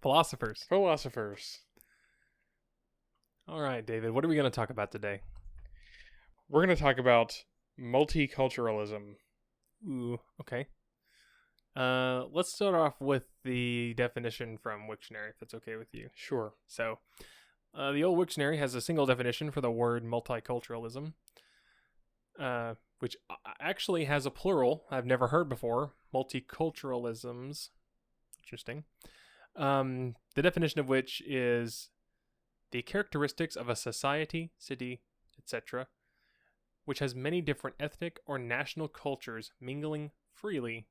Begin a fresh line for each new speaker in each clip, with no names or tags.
Philosophers.
Philosophers.
All right, David. What are we going to talk about today?
We're going to talk about multiculturalism.
Ooh, okay. Uh, let's start off with the definition from Wiktionary, if that's okay with you.
Sure.
So, uh, the old Wiktionary has a single definition for the word multiculturalism, uh, which actually has a plural I've never heard before multiculturalisms. Interesting. Um, the definition of which is the characteristics of a society, city, etc., which has many different ethnic or national cultures mingling freely,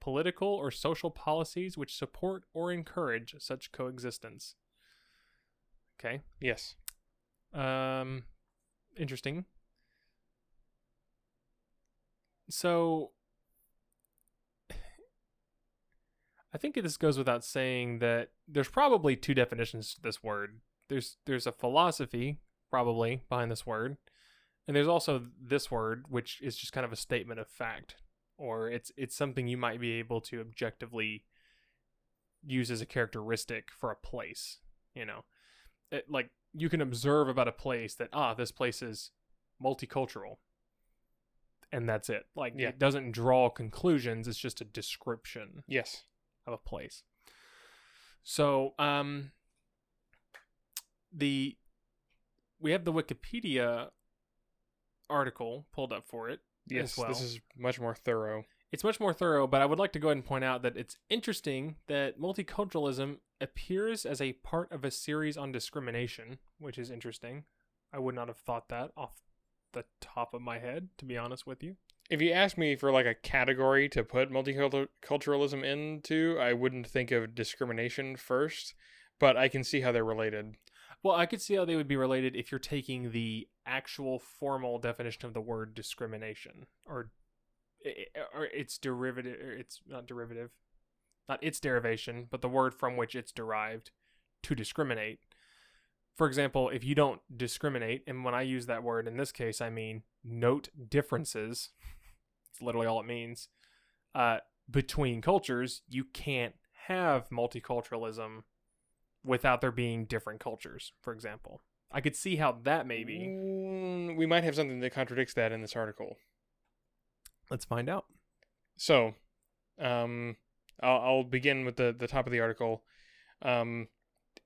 political or social policies which support or encourage such coexistence. Okay.
Yes.
Um, interesting. So, I think this goes without saying that there's probably two definitions to this word. There's there's a philosophy probably behind this word, and there's also this word, which is just kind of a statement of fact, or it's it's something you might be able to objectively use as a characteristic for a place. You know, it, like you can observe about a place that ah this place is multicultural and that's it like
Yeah.
it doesn't draw conclusions it's just a description
Yes.
Of a place so um the we have the wikipedia article pulled up for it
Yes.
well.
This is much more thorough.
it's much more thorough, but I would like to go ahead and point out that it's interesting that multiculturalism appears as a part of a series on discrimination, which is interesting. I would not have thought that off the top of my head, to be honest with you.
If you ask me for like a category to put multiculturalism into, I wouldn't think of discrimination first, but I can see how they're related.
Well, I could see how they would be related if you're taking the actual formal definition of the word discrimination, or or its derivative. It's not derivative, not its derivation, but the word from which it's derived to discriminate. For example, if you don't discriminate, and when I use that word in this case, I mean note differences. It's literally all it means. Uh, between cultures, you can't have multiculturalism without there being different cultures, for example. I could see how that may be.
Mm, we might have something that contradicts that in this article.
Let's find out.
So, um, I'll, I'll begin with the, the top of the article. Um,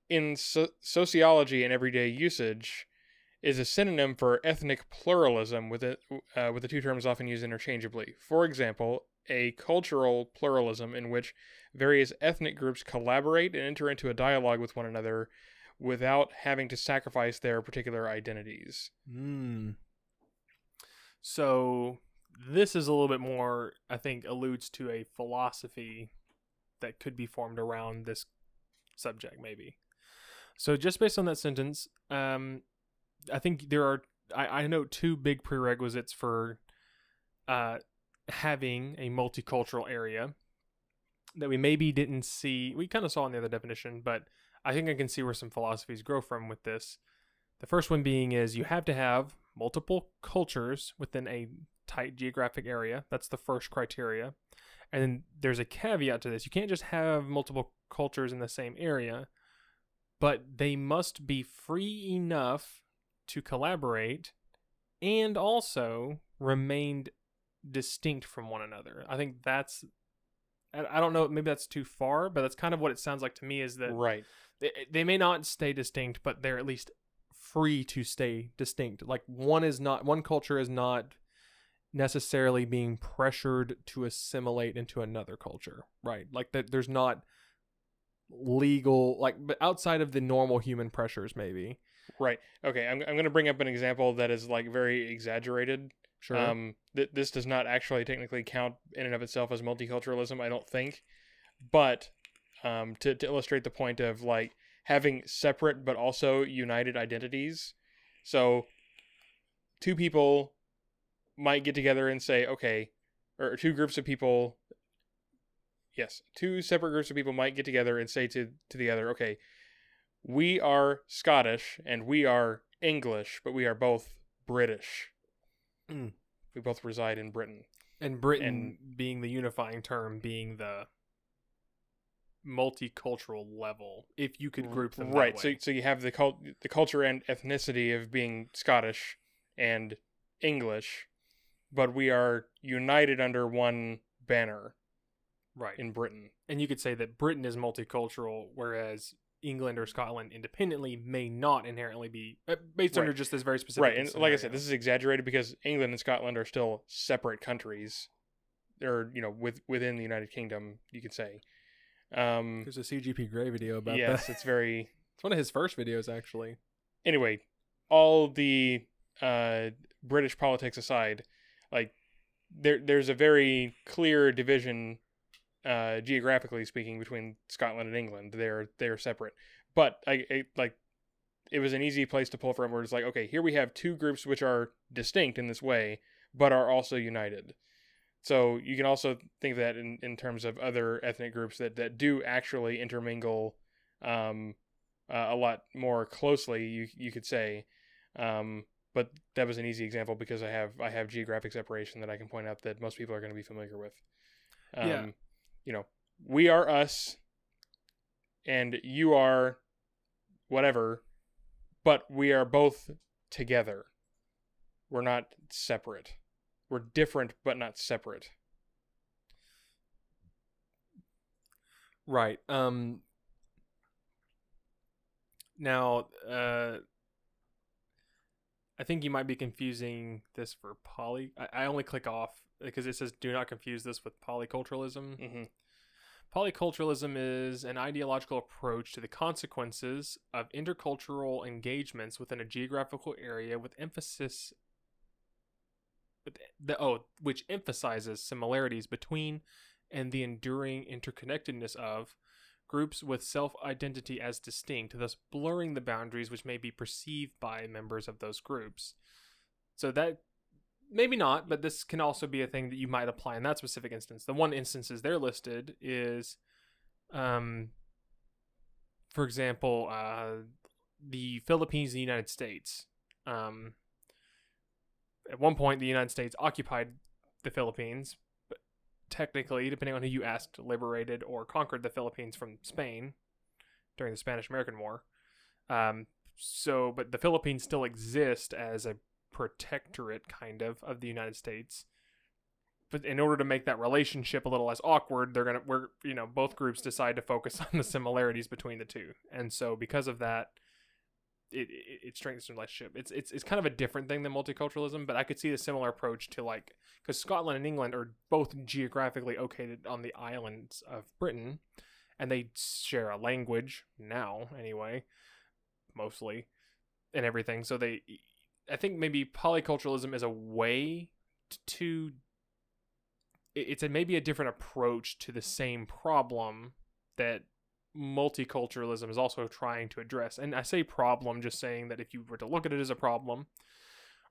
in so- sociology and everyday usage, is a synonym for ethnic pluralism, with it uh, with the two terms often used interchangeably. For example, a cultural pluralism in which various ethnic groups collaborate and enter into a dialogue with one another without having to sacrifice their particular identities.
Hmm. So this is a little bit more, I think, alludes to a philosophy that could be formed around this subject, maybe. So just based on that sentence, um, I think there are I, I know two big prerequisites for uh, having a multicultural area that we maybe didn't see. We kind of saw in the other definition, but I think I can see where some philosophies grow from with this. The first one being is you have to have multiple cultures within a tight geographic area. That's the first criteria. And then there's a caveat to this. You can't just have multiple cultures in the same area, but they must be free enough to collaborate and also remained distinct from one another. I think that's I don't know, maybe that's too far, but that's kind of what it sounds like to me is that
Right.
they, they may not stay distinct, but they're at least free to stay distinct. Like one is not one culture is not necessarily being pressured to assimilate into another culture, right? Like that there's not legal like but outside of the normal human pressures maybe.
Right. Okay. I'm, I'm going to bring up an example that is like very exaggerated.
Sure.
Um, th- this does not actually technically count in and of itself as multiculturalism, I don't think. But um, to, to illustrate the point of like having separate but also united identities. So, two people might get together and say, okay, or two groups of people. Yes, two separate groups of people might get together and say to, to the other, okay, we are Scottish and we are English, but we are both British.
Mm.
We both reside in Britain.
and Britain being the unifying term being the multicultural level if you could group them
right so so you have the cult the culture and ethnicity of being scottish and english but we are united under one banner
right
in britain
and you could say that britain is multicultural whereas england or scotland independently may not inherently be uh, based
Right.
under just this very specific
right and like i said this is exaggerated because england and scotland are still separate countries or you know with within the united kingdom you could say. Um
there's a cgp grey video about
yes
that.
it's very
it's one of his first videos actually.
Anyway, all the uh, British politics aside, like there there's a very clear division uh, geographically speaking between Scotland and England. They're they're separate, but I, I like it was an easy place to pull from where it's like okay, here we have two groups which are distinct in this way, but are also united. So you can also think that in, in terms of other ethnic groups that, that do actually intermingle um, uh, a lot more closely, you you could say. Um, but that was an easy example because I have I have geographic separation that I can point out that most people are going to be familiar with. Um,
Yeah.
You know, we are us, and you are whatever, but we are both together. We're not separate. We're different, but not separate.
Right. Um now uh I think you might be confusing this for poly I, I only click off because it says do not confuse this with polyculturalism.
Mm-hmm.
Polyculturalism is an ideological approach to the consequences of intercultural engagements within a geographical area with emphasis with the oh which emphasizes similarities between and the enduring interconnectedness of groups with self-identity as distinct, thus blurring the boundaries which may be perceived by members of those groups. So that maybe not, but this can also be a thing that you might apply in that specific instance. The one instances they're listed is, um, for example, uh, the Philippines and the United States. Um, at one point, the United States occupied the Philippines, but technically, depending on who you asked, liberated or conquered the Philippines from Spain during the Spanish American War. Um, so, but the Philippines still exist as a protectorate, kind of, of the United States. But in order to make that relationship a little less awkward, they're gonna we're you know both groups decide to focus on the similarities between the two, and so because of that, it it, it strengthens the relationship. It's it's it's kind of a different thing than multiculturalism, but I could see a similar approach to like because Scotland and England are both geographically located on the islands of Britain, and they share a language now anyway, mostly, and everything. So they, I think maybe polyculturalism is a way to it's a maybe a different approach to the same problem that multiculturalism is also trying to address. And I say problem just saying that if you were to look at it as a problem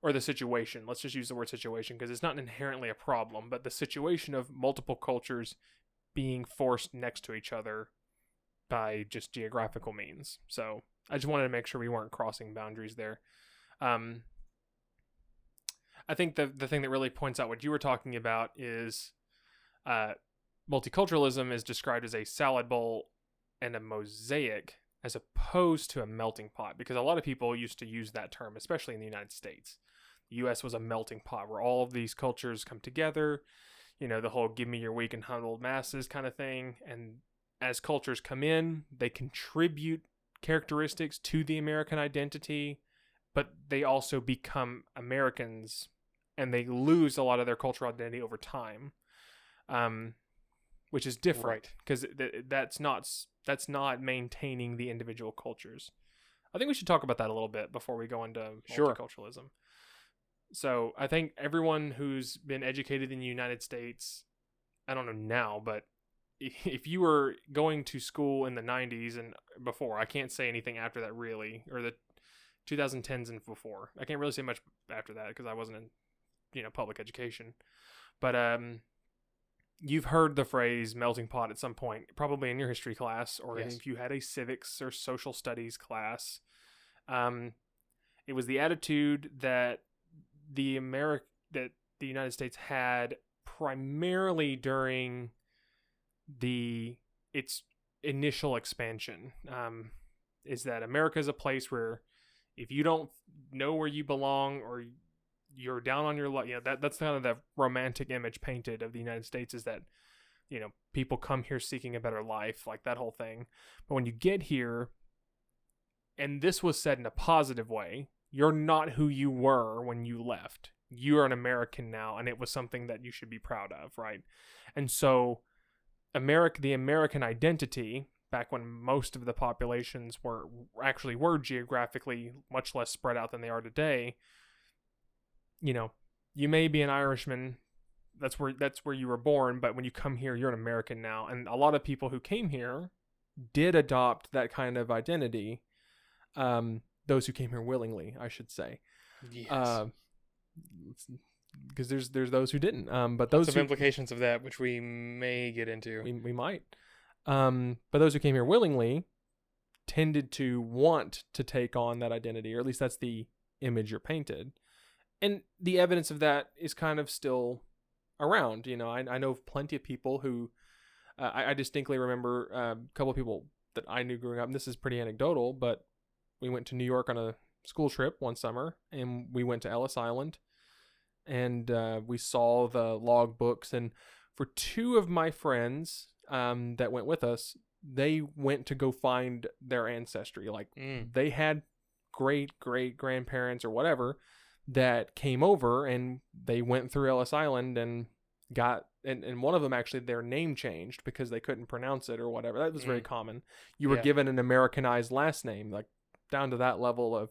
or the situation, let's just use the word situation because it's not inherently a problem, but the situation of multiple cultures being forced next to each other by just geographical means. So I just wanted to make sure we weren't crossing boundaries there. Um, I think the the thing that really points out what you were talking about is uh, multiculturalism is described as a salad bowl and a mosaic as opposed to a melting pot because a lot of people used to use that term especially in the United States. The US was a melting pot where all of these cultures come together, you know, the whole give me your weak and huddled masses kind of thing and as cultures come in, they contribute characteristics to the American identity, but they also become Americans and they lose a lot of their cultural identity over time. Um which is different
Right.
because th- that's not that's not maintaining the individual cultures. I think we should talk about that a little bit before we go into
Sure.
multiculturalism. So I think everyone who's been educated in the United States, I don't know now, but if you were going to school in the 90s and before, I can't say anything after that really, or the 2010s and before. I can't really say much after that because I wasn't in, you know, public education. But um, you've heard the phrase melting pot at some point, probably in your history class, or
Yes.
if you had a civics or social studies class. Um, it was the attitude that the America that the United States had primarily during the its initial expansion. Um, is that America is a place where if you don't know where you belong or you're down on your luck, you know that that's kind of the romantic image painted of the United States is that you know people come here seeking a better life, like that whole thing. But when you get here, and this was said in a positive way, you're not who you were when you left. You are an American now, and it was something that you should be proud of, right? And so, America, the American identity, back when most of the populations were actually were geographically much less spread out than they are today. You know, you may be an Irishman. That's where that's where you were born, but when you come here, you're an American now. And a lot of people who came here did adopt that kind of identity. Um, those who came here willingly, I should say.
Yes.
Uh, because there's there's those who didn't. Um, but
Lots
those
of
who,
implications of that, which we may get into.
we, we might. Um, but those who came here willingly tended to want to take on that identity, or at least that's the image you're painted. And the evidence of that is kind of still around. You know, I, I know of plenty of people who uh, I, I distinctly remember uh, a couple of people that I knew growing up. And this is pretty anecdotal, but we went to New York on a school trip one summer, and we went to Ellis Island, and uh, we saw the log books. And for two of my friends um, that went with us, they went to go find their ancestry. Like
Mm.
they had great great grandparents or whatever that came over and they went through Ellis Island and got and, and one of them actually their name changed because they couldn't pronounce it or whatever. That was very
Mm.
common. You were
Yeah.
given an Americanized last name, like down to that level of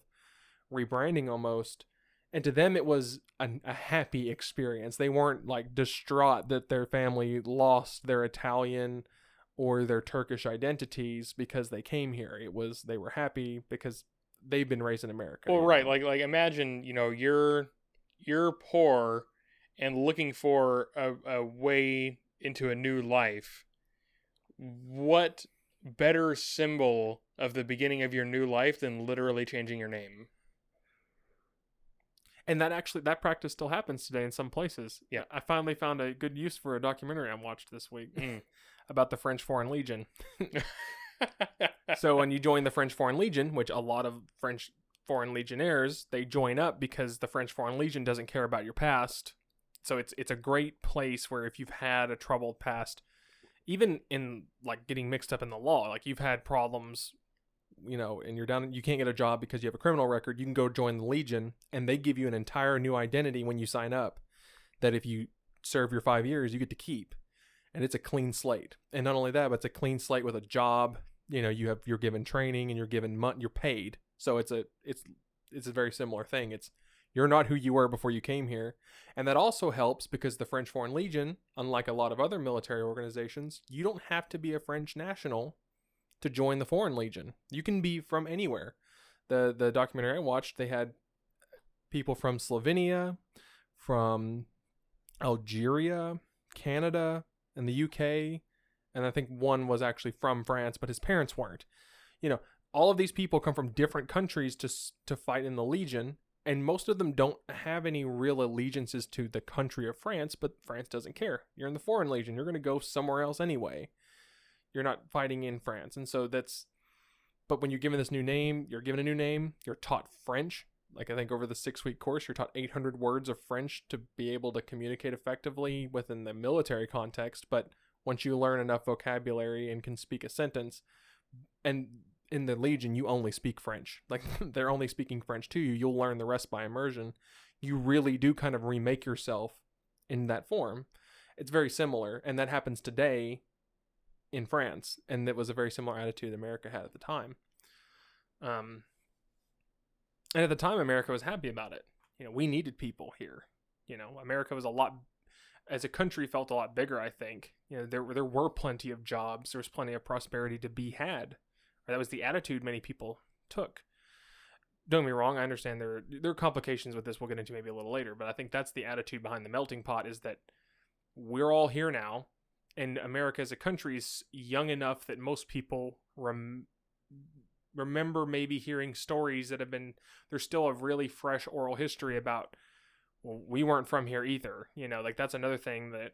rebranding almost. And to them, it was a, a happy experience. They weren't like distraught that their family lost their Italian or their Turkish identities because they came here. It was they were happy because they've been raised in America.
Well, right,
know?
like like imagine you know you're you're poor and looking for a, a way into a new life. What better symbol of the beginning of your new life than literally changing your name?
and that actually that practice still happens today in some places.
Yeah.
I finally found a good use for a documentary I watched this week
Mm.
about the French Foreign Legion. so when you join the French Foreign Legion, which a lot of French Foreign Legionnaires they join up because the French Foreign Legion doesn't care about your past. So it's it's a great place where if you've had a troubled past, even in like getting mixed up in the law, like you've had problems, you know, and you're down, you can't get a job because you have a criminal record. You can go join the Legion, and they give you an entire new identity when you sign up. That if you serve your five years, you get to keep, and it's a clean slate. And not only that, but it's a clean slate with a job. You know, you have you're given training and you're given money, you're paid. So it's a it's it's a very similar thing. It's you're not who you were before you came here. And that also helps because the French Foreign Legion, unlike a lot of other military organizations, you don't have to be a French national to join the Foreign Legion. You can be from anywhere. The the documentary I watched, they had people from Slovenia, from Algeria, Canada, and the UK, and I think one was actually from France, but his parents weren't. You know, all of these people come from different countries to to fight in the Legion, and most of them don't have any real allegiances to the country of France, but France doesn't care. You're in the Foreign Legion, you're going to go somewhere else anyway. You're not fighting in France. And so that's but when you're given this new name, you're given a new name, you're taught French. Like I think over the 6-week course, you're taught 800 words of French to be able to communicate effectively within the military context, but once you learn enough vocabulary and can speak a sentence and in the legion you only speak french. Like they're only speaking french to you. You'll learn the rest by immersion. You really do kind of remake yourself in that form. It's very similar and that happens today in france and that was a very similar attitude america had at the time. Um and at the time america was happy about it. You know we needed people here. You know america was a lot as a country felt a lot bigger i think. You know there were there were plenty of jobs. There was plenty of prosperity to be had. That was the attitude many people took. Don't get me wrong i understand there there are complications with this we'll get into maybe a little later but i think that's the attitude behind the melting pot is that we're all here now and america as a country is young enough that most people rem- remember maybe hearing stories that have been there's still a really fresh oral history about well, we weren't from here either. You know, like that's another thing that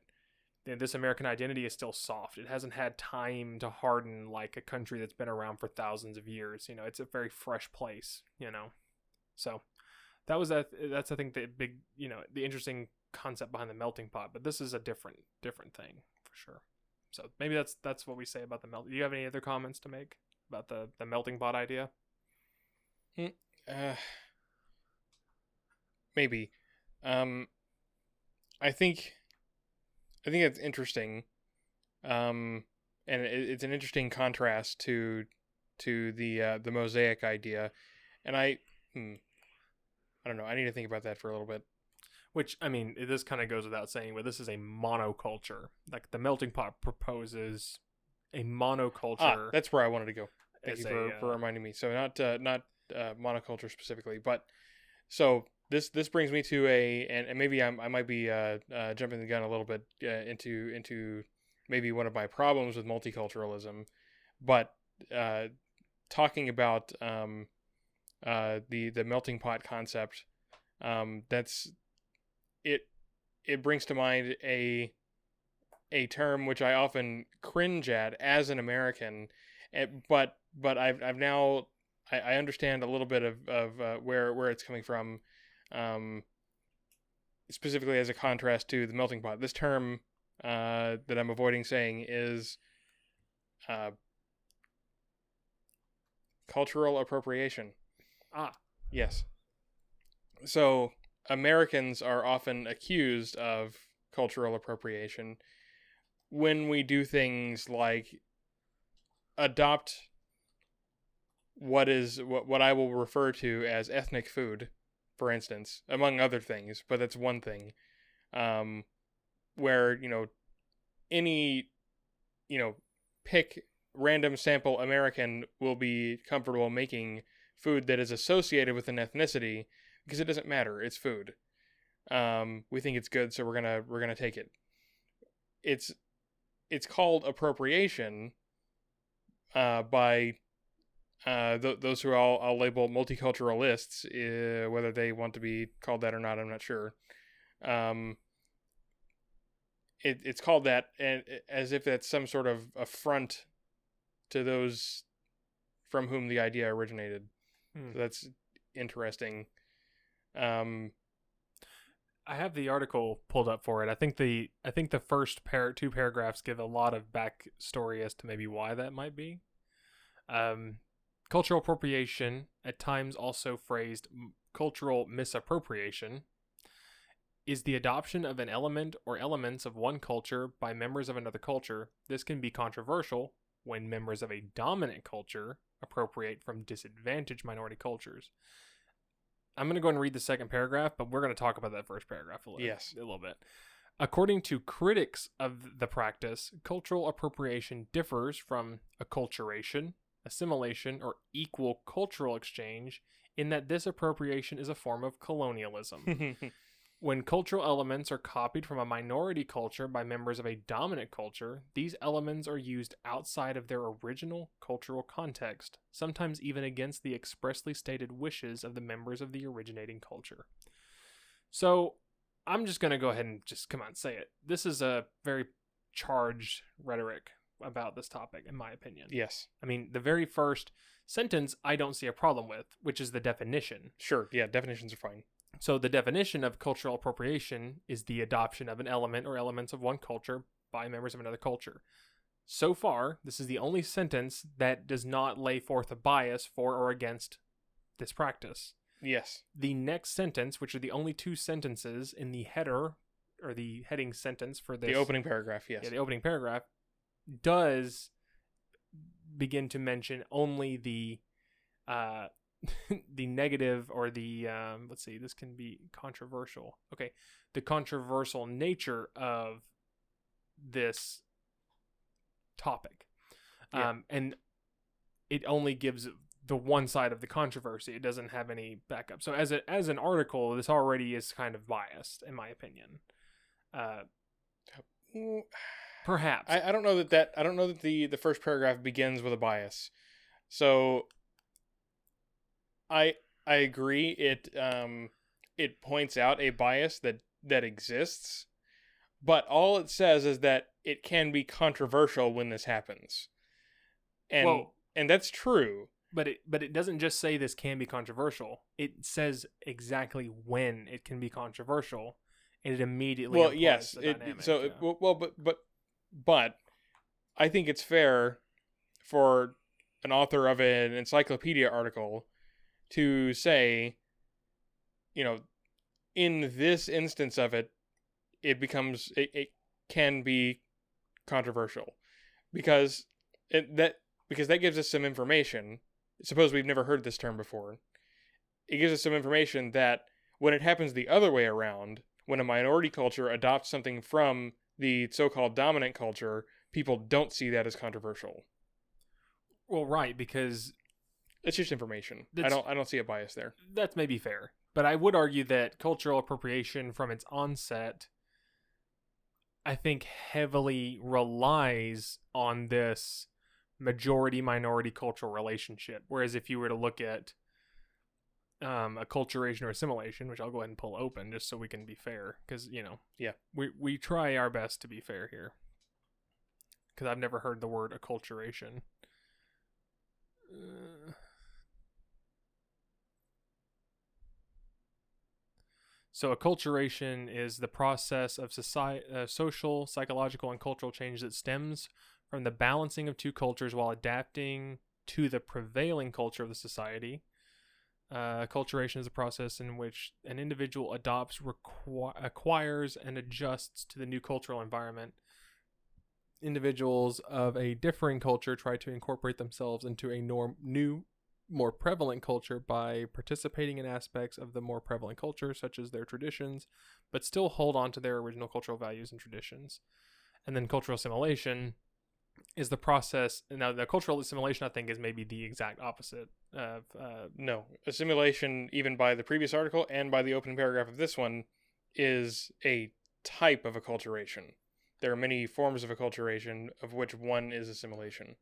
th- this American identity is still soft. It hasn't had time to harden like a country that's been around for thousands of years. You know, it's a very fresh place. You know, so that was that. That's I think the big you know the interesting concept behind the melting pot. But this is a different different thing for sure. So maybe that's that's what we say about the melt. Do you have any other comments to make about the the melting pot idea?
Uh, maybe. Um, I think, I think it's interesting. Um, and it, it's an interesting contrast to, to the uh, the mosaic idea, and I, hmm, I don't know. I need to think about that for a little bit.
Which I mean, this kind of goes without saying, but this is a monoculture. Like the melting pot proposes a monoculture.
Ah, that's where I wanted to go. Thank you for,
a,
for
uh,
reminding me. So not uh, not uh, monoculture specifically, but so this this brings me to a and, and maybe I'm, I might be uh, uh, jumping the gun a little bit uh, into into maybe one of my problems with multiculturalism, but uh, talking about um, uh, the the melting pot concept, um, that's it. It brings to mind a a term which I often cringe at as an American, eh, but but I've I've now I, I understand a little bit of of uh, where where it's coming from, um, specifically as a contrast to the melting pot. This term uh, that I'm avoiding saying is uh, cultural appropriation.
Ah,
Yes. So Americans are often accused of cultural appropriation when we do things like adopt what is what, what I will refer to as ethnic food, for instance, among other things, but that's one thing. Um, where, you know, any you know, pick random sample American will be comfortable making food that is associated with an ethnicity because it doesn't matter it's food um, we think it's good so we're gonna we're gonna take it it's it's called appropriation uh, by uh, th- those who I'll, I'll label multiculturalists uh, whether they want to be called that or not I'm not sure um, it, it's called that and as if that's some sort of affront to those from whom the idea originated
Hmm.
so that's interesting. Um,
I have the article pulled up for it. I think the I think the first par- two paragraphs give a lot of backstory as to maybe why that might be. Um, cultural appropriation, at times also phrased cultural misappropriation, is the adoption of an element or elements of one culture by members of another culture. This can be controversial when members of a dominant culture appropriate from disadvantaged minority cultures. I'm going to go and read the second paragraph, but we're going to talk about that first paragraph a little,
Yes.
a little bit. According to critics of the practice, cultural appropriation differs from acculturation, assimilation, or equal cultural exchange in that this appropriation is a form of colonialism. When cultural elements are copied from a minority culture by members of a dominant culture, these elements are used outside of their original cultural context, sometimes even against the expressly stated wishes of the members of the originating culture. So, I'm just going to go ahead and just come on, say it. This is a very charged rhetoric about this topic, in my opinion.
yes,
I mean, the very first sentence I don't see a problem with, which is the definition.
sure. Yeah, definitions are fine.
So the definition of cultural appropriation is the adoption of an element or elements of one culture by members of another culture. So far, this is the only sentence that does not lay forth a bias for or against this practice.
Yes.
The next sentence, which are the only two sentences in the header or the heading sentence for this
The opening paragraph. Yes.
yeah, the opening paragraph does begin to mention only the uh the negative or the um let's see this can be controversial. Okay. The controversial nature of this topic.
Yeah.
um and it only gives the one side of the controversy. It doesn't have any backup. So as a as an article this already is kind of biased in my opinion. Uh perhaps
I, I don't know that that I don't know that the the first paragraph begins with a bias. So I I agree it um it points out a bias that that exists, but all it says is that it can be controversial when this happens. And
Well-
and that's true.
But it but it doesn't just say this can be controversial. It says exactly when it can be controversial, and it immediately.
well, yes. It, so
yeah.
it, well, well, but but but I think it's fair for an author of an encyclopedia article to say, you know, in this instance of it, it becomes it, it can be controversial because it, that because that gives us some information. Suppose we've never heard this term before. It gives us some information that when it happens the other way around, when a minority culture adopts something from the so-called dominant culture, people don't see that as controversial.
well, right, because
It's just information. I don't I don't see a bias there.
that's maybe fair. But I would argue that cultural appropriation from its onset, I think, heavily relies on this majority minority cultural relationship. Whereas if you were to look at um, acculturation or assimilation, which I'll go ahead and pull open just so we can be fair, because you know,
Yeah.
we we try our best to be fair here. Because I've never heard the word acculturation. Uh, So, acculturation is the process of society, uh, social, psychological, and cultural change that stems from the balancing of two cultures while adapting to the prevailing culture of the society. Uh, acculturation is a process in which an individual adopts, requi- acquires, and adjusts to the new cultural environment. Individuals of a differing culture try to incorporate themselves into a norm- new more prevalent culture by participating in aspects of the more prevalent culture, such as their traditions, but still hold on to their original cultural values and traditions. And then cultural assimilation is the process. Now, the cultural assimilation, I think, is maybe the exact opposite of. Uh,
No, assimilation, even by the previous article and by the opening paragraph of this one, is a type of acculturation. There are many forms of acculturation, of which one is assimilation.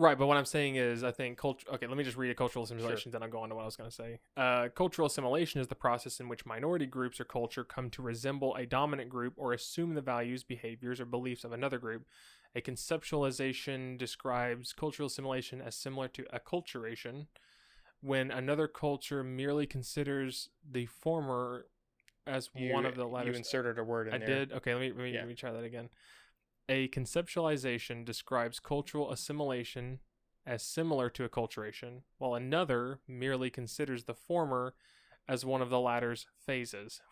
Right, but what I'm saying is, I think culture. Okay, let me just read a cultural assimilation, then I'll go on to what I was going to say. Uh, cultural assimilation is the process in which minority groups or culture come to resemble a dominant group or assume the values, behaviors, or beliefs of another group. A conceptualization describes cultural assimilation as similar to acculturation, when another culture merely considers the former as
You,
one of the latter.
You inserted a word in
I
there.
did. Okay, let me let me,
Yeah.
let me try that again. A conceptualization describes cultural assimilation as similar to acculturation, while another merely considers the former as one of the latter's phases.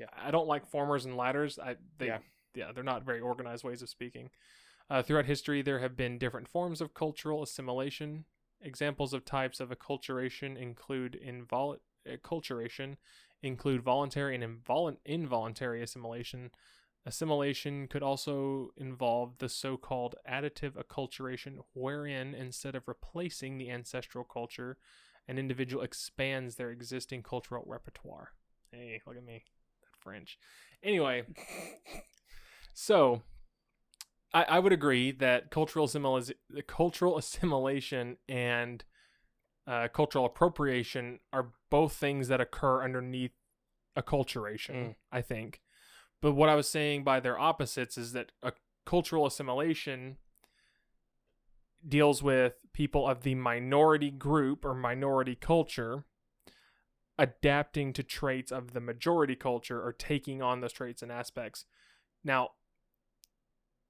Yeah.
I don't like formers and ladders. I they
Yeah.
yeah, they're not very organized ways of speaking. Uh, throughout history, there have been different forms of cultural assimilation. Examples of types of acculturation include invol- acculturation, include voluntary and invol- involuntary assimilation. Assimilation could also involve the so called additive acculturation, wherein instead of replacing the ancestral culture, an individual expands their existing cultural repertoire. Hey, look at me. That French. Anyway, so I, I would agree that cultural, assimila- cultural assimilation and uh, cultural appropriation are both things that occur underneath acculturation,
Mm.
I think. But what I was saying by their opposites is that a cultural assimilation deals with people of the minority group or minority culture adapting to traits of the majority culture or taking on those traits and aspects. Now,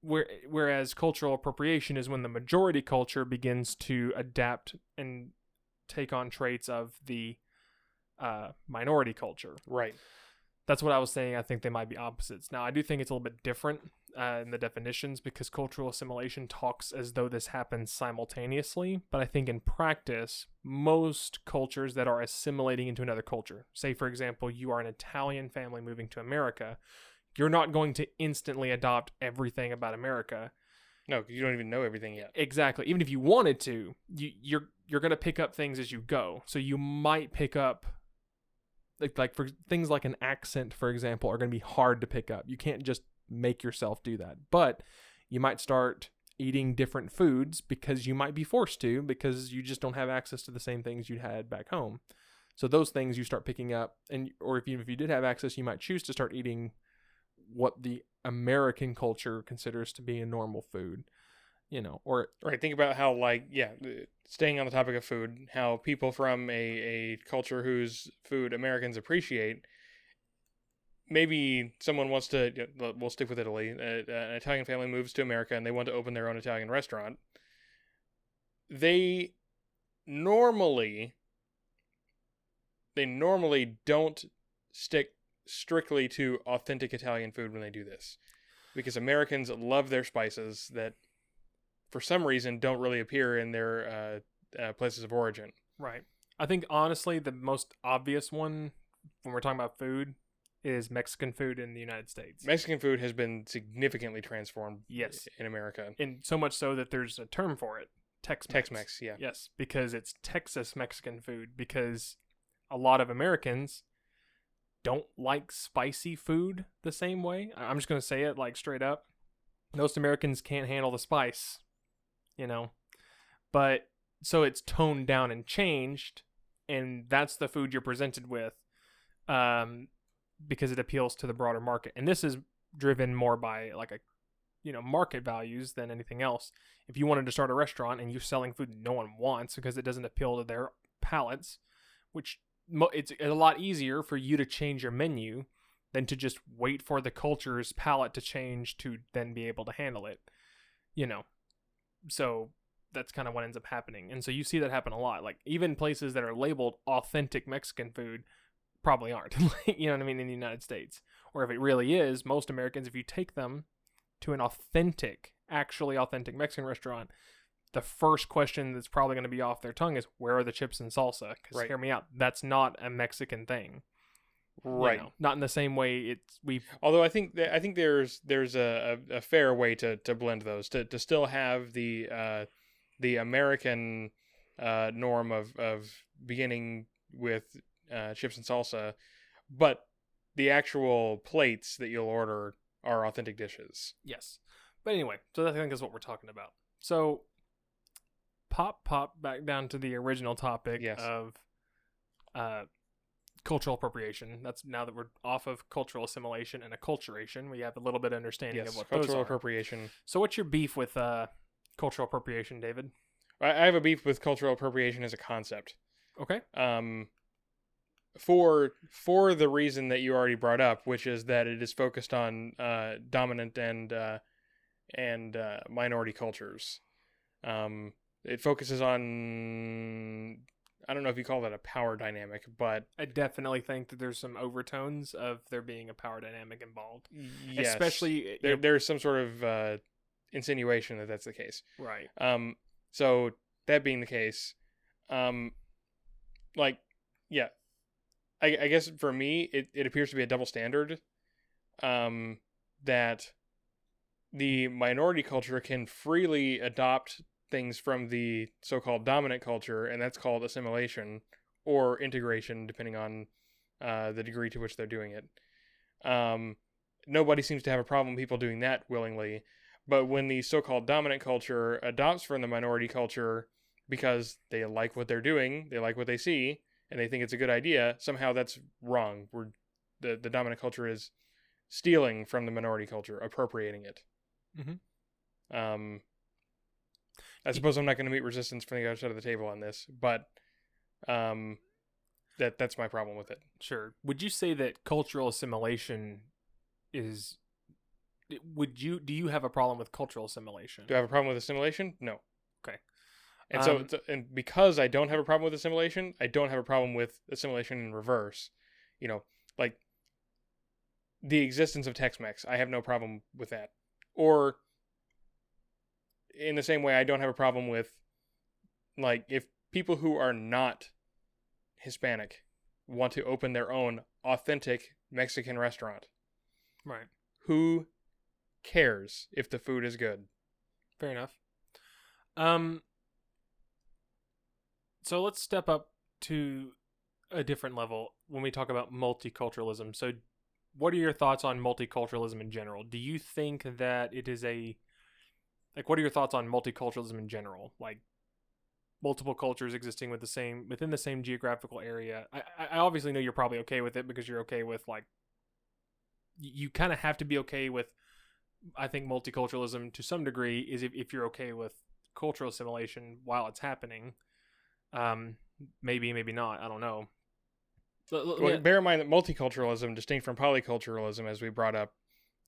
where, whereas cultural appropriation is when the majority culture begins to adapt and take on traits of the uh, minority culture
Right.
That's what I was saying. I think they might be opposites. Now, I do think it's a little bit different uh, in the definitions because cultural assimilation talks as though this happens simultaneously. But I think in practice, most cultures that are assimilating into another culture, say, for example, you are an Italian family moving to America, you're not going to instantly adopt everything about America.
No, 'cause you don't even know everything yet.
Exactly. Even if you wanted to, you, you're you're gonna pick up things as you go. So you might pick up like like for things like an accent, for example, are gonna be hard to pick up. You can't just make yourself do that. But you might start eating different foods because you might be forced to because you just don't have access to the same things you had back home. So those things you start picking up, and or if you if you did have access, you might choose to start eating what the American culture considers to be a normal food. You know, or
Right. Think about how, like, yeah, staying on the topic of food, how people from a, a culture whose food Americans appreciate, maybe someone wants to, we'll stick with Italy, uh, an Italian family moves to America and they want to open their own Italian restaurant. They normally, they normally don't stick strictly to authentic Italian food when they do this. Because Americans love their spices that for some reason don't really appear in their uh, uh, places of origin.
Right. I think honestly the most obvious one when we're talking about food is Mexican food in the United States.
Mexican food has been significantly transformed
Yes.
in America.
and so much so that there's a term for it, Tex-Mex.
Tex-Mex, yeah.
Yes, because it's Texas Mexican food because a lot of Americans don't like spicy food the same way. I'm just going to say it like straight up. Most Americans can't handle the spice, you know. But so it's toned down and changed and that's the food you're presented with um because it appeals to the broader market. And this is driven more by like a you know, market values than anything else if you wanted to start a restaurant and you're selling food no one wants because it doesn't appeal to their palates, which it's a lot easier for you to change your menu than to just wait for the culture's palate to change to then be able to handle it. You know, so that's kind of what ends up happening, and so you see that happen a lot. Like even places that are labeled authentic Mexican food probably aren't. you know what I mean in the United States, or if it really is, most Americans, if you take them to an authentic, actually authentic Mexican restaurant, the first question that's probably going to be off their tongue is where are the chips and salsa? Because
Right.
hear me out, that's not a Mexican thing, you
Right.
know? Not in the same way it's we.
Although I think that, I think there's there's a, a, a fair way to, to blend those to, to still have the uh, the American uh, norm of, of beginning with uh, chips and salsa, but the actual plates that you'll order are authentic dishes.
Yes, but anyway, so that I think is what we're talking about. So pop pop back down to the original topic
Yes.
of uh, cultural appropriation. That's now that we're off of cultural assimilation and acculturation, we have a little bit of understanding
Yes,
of what
cultural appropriation.
So what's your beef with uh, cultural appropriation, David?
I, I have a beef with cultural appropriation as a concept.
Okay.
um, for for the reason that you already brought up, which is that it is focused on uh, dominant and uh, and uh, minority cultures. Um, it focuses on I don't know if you call that a power dynamic, but
I definitely think that there's some overtones of there being a power dynamic involved,
yes,
especially
there, there's some sort of uh, insinuation that that's the case.
right.
Um, so that being the case, um, like, yeah, I, I guess for me, it, it appears to be a double standard. Um, that the minority culture can freely adopt things from the so-called dominant culture, and that's called assimilation or integration, depending on uh, the degree to which they're doing it. Um, nobody seems to have a problem people doing that willingly. But when the so-called dominant culture adopts from the minority culture because they like what they're doing, they like what they see, and they think it's a good idea, somehow that's wrong. We're the the dominant culture is stealing from the minority culture, appropriating it.
Mhm.
Um, I suppose I'm not going to meet resistance from the other side of the table on this, but um, that that's my problem with it.
Sure. Would you say that cultural assimilation is would you do you have a problem with cultural assimilation?
Do I have a problem with assimilation? No.
Okay.
And so,
Um,
so- and because I don't have a problem with assimilation, I don't have a problem with assimilation in reverse. You know, like the existence of Tex-Mex, I have no problem with that. Or in the same way, I don't have a problem with like if people who are not Hispanic want to open their own authentic Mexican restaurant.
Right.
Who cares if the food is good?
Fair enough. Um so let's step up to a different level when we talk about multiculturalism. So what are your thoughts on multiculturalism in general? Do you think that it is a like what are your thoughts on multiculturalism in general? Like multiple cultures existing with the same within the same geographical area. I, I obviously know you're probably okay with it because you're okay with like you kind of have to be okay with I think multiculturalism to some degree is if, if you're okay with cultural assimilation while it's happening. Um, maybe, maybe not. I don't know.
Well, bear in mind that multiculturalism, distinct from polyculturalism, as we brought up,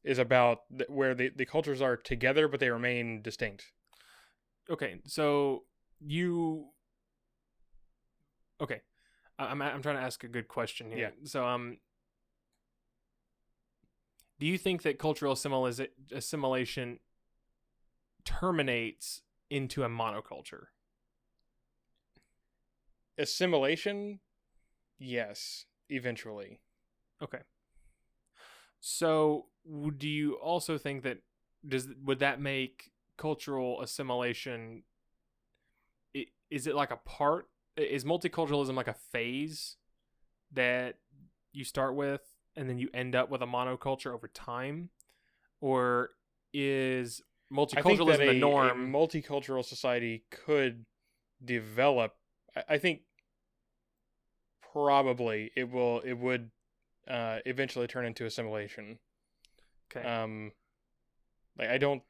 is about th- where the, the cultures are together but they remain distinct.
okay, so you. Okay, I- I'm I'm trying to ask a good question here. yeah. So um, do you think that cultural assimila- assimilation terminates into a monoculture?
Assimilation, yes, eventually.
Okay. So, do you also think that does would that make cultural assimilation? Is it like a part? Is multiculturalism like a phase that you start with and then you end up with a monoculture over time, or is
I think
multiculturalism
that a,
the
a
norm?
multicultural society could develop. I, I think probably it will. It would uh, eventually turn into assimilation.
okay.
Um, like I don't.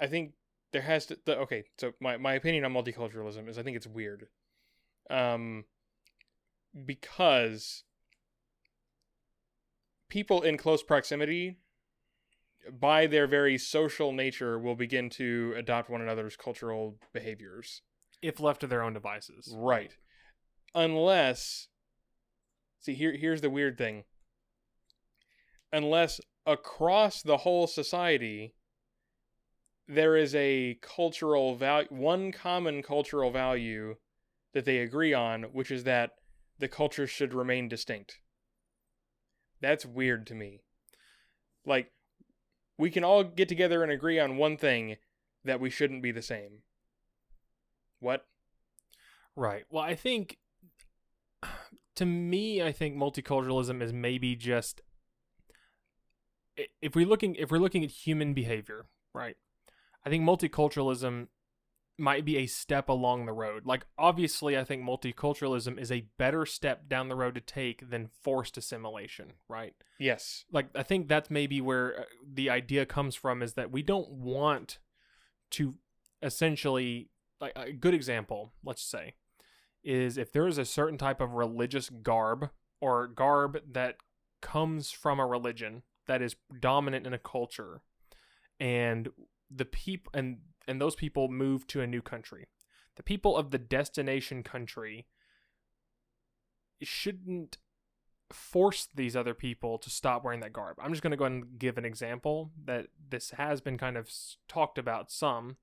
I think there has to. The, okay, so my my opinion on multiculturalism is I think it's weird. Um, because people in close proximity, by their very social nature, will begin to adopt one another's cultural behaviors.
if left to their own devices.
Right. Unless See, here here's the weird thing. Unless across the whole society there is a cultural value one common cultural value that they agree on, which is that the culture should remain distinct. That's weird to me. Like we can all get together and agree on one thing that we shouldn't be the same. What?
Right. Well, I think to me, I think multiculturalism is maybe just if we're looking if we're looking at human behavior, right? I think multiculturalism might be a step along the road. Like obviously, I think multiculturalism is a better step down the road to take than forced assimilation, right?
Yes.
like I think that's maybe where uh, the idea comes from is that we don't want to essentially like a good example, let's say, is if there is a certain type of religious garb or garb that comes from a religion that is dominant in a culture and the people and and those people move to a new country. The people of the destination country shouldn't force these other people to stop wearing that garb. I'm just going to go ahead and give an example that this has been kind of talked about some,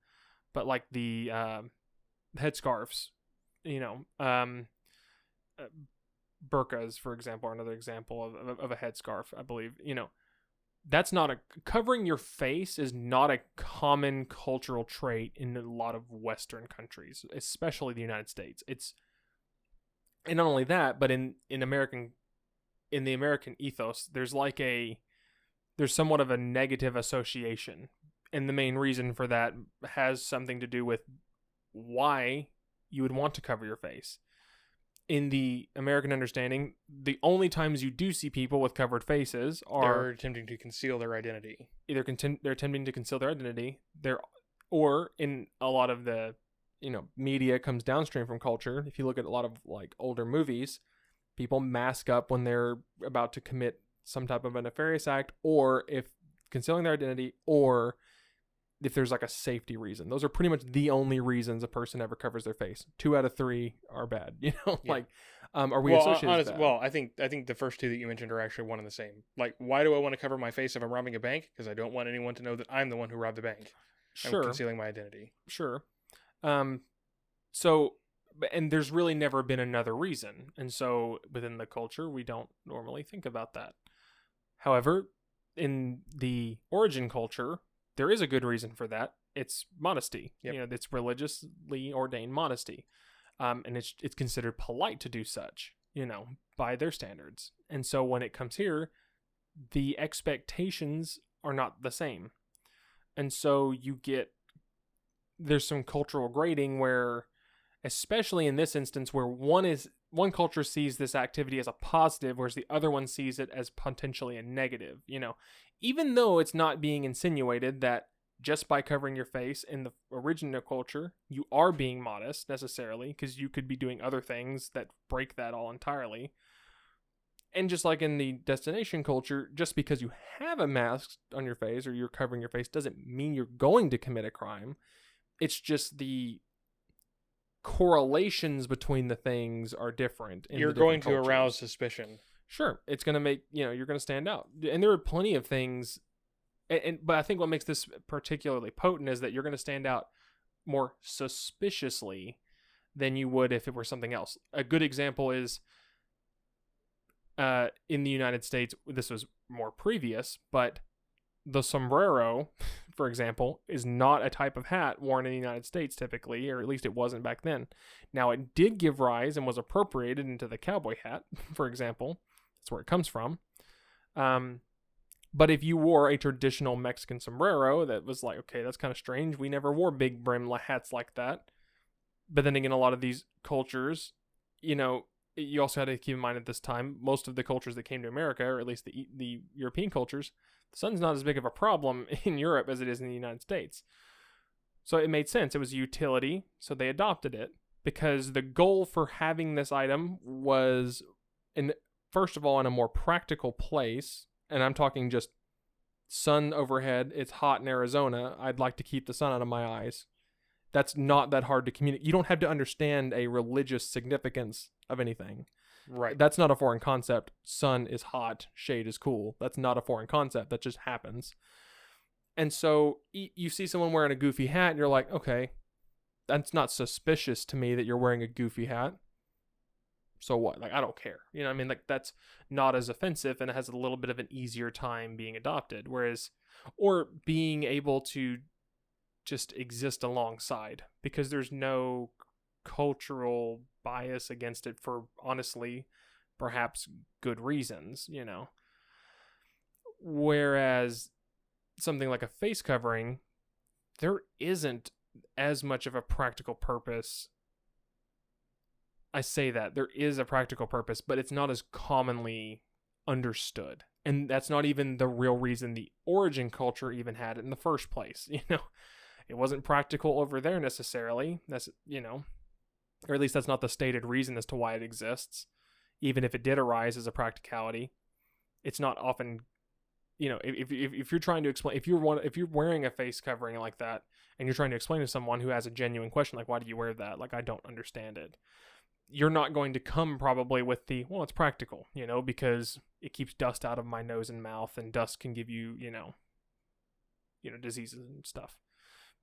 but like the uh, headscarves, you know, um, uh, burqas, for example, are another example of, of, of a headscarf, I believe. You know, that's not a covering your face is not a common cultural trait in a lot of Western countries, especially the United States. It's and not only that, but in in American in the American ethos, there's like a there's somewhat of a negative association. And the main reason for that has something to do with why you would want to cover your face. In the American understanding, the only times you do see people with covered faces are
They're attempting to conceal their identity.
either content, they're attempting to conceal their identity, they're or in a lot of the you know media comes downstream from culture. If you look at a lot of like older movies, people mask up when they're about to commit some type of a nefarious act, or if concealing their identity, or if there's like a safety reason. Those are pretty much the only reasons a person ever covers their face. Two out of three are bad. You know,
Yeah.
like um, are we
well,
associated?
honest,
with that?
well, I think I think the first two that you mentioned are actually one and the same. Like, why do I want to cover my face if I'm robbing a bank? Because I don't want anyone to know that I'm the one who robbed the bank. I'm
sure.
concealing my identity.
sure um so but- and there's really never been another reason and so within the culture we don't normally think about that however in the origin culture there is a good reason for that. It's modesty
Yep.
you know it's religiously ordained modesty um and it's it's considered polite to do such you know by their standards. And so when it comes here the expectations are not the same. And so you get there's some cultural grading where especially in this instance where one is one culture sees this activity as a positive whereas the other one sees it as potentially a negative you know? Even though it's not being insinuated that just by covering your face in the original culture you are being modest necessarily because you could be doing other things that break that all entirely. And just like in the destination culture just because you have a mask on your face or you're covering your face doesn't mean you're going to commit a crime. It's just the correlations between the things are different.
You're going
different
to arouse suspicion.
Sure, it's going to make you know you're going to stand out, and there are plenty of things. And, and but I think what makes this particularly potent is that you're going to stand out more suspiciously than you would if it were something else. A good example is uh, in the United States. This was more previous, but the sombrero, for example, is not a type of hat worn in the United States typically, or at least it wasn't back then. Now, it did give rise and was appropriated into the cowboy hat, for example. That's where it comes from. Um, but if you wore a traditional Mexican sombrero, that was like, okay, that's kind of strange. We never wore big brim hats like that. But then again, a lot of these cultures, you know, you also had to keep in mind at this time, most of the cultures that came to America, or at least the the European cultures, the sun's not as big of a problem in Europe as it is in the United States. So it made sense. It was a utility, so they adopted it because the goal for having this item was in first of all in a more practical place, and I'm talking just sun overhead, it's hot in Arizona. I'd like to keep the sun out of my eyes. That's not that hard to communicate. You don't have to understand a religious significance of anything.
Right.
That's not a foreign concept. Sun is hot, shade is cool. That's not a foreign concept. That just happens. And so you see someone wearing a goofy hat, and you're like, okay, that's not suspicious to me that you're wearing a goofy hat. So what? Like, I don't care. You know, what I mean, like, that's not as offensive and it has a little bit of an easier time being adopted. Whereas, or being able to just exist alongside because there's no cultural bias against it for honestly perhaps good reasons you know? Whereas something like a face covering there isn't as much of a practical purpose. I say that there is a practical purpose but it's not as commonly understood. And that's not even the real reason the origin culture even had it in the first place you know? It wasn't practical over there necessarily that's you know or at least that's not the stated reason as to why it exists even if it did arise as a practicality it's not often you know if, if, if you're trying to explain if you're one if you're wearing a face covering like that and you're trying to explain to someone who has a genuine question like why do you wear that? Like i don't understand it. You're not going to come probably with the well it's practical you know because it keeps dust out of my nose and mouth and dust can give you you know you know diseases and stuff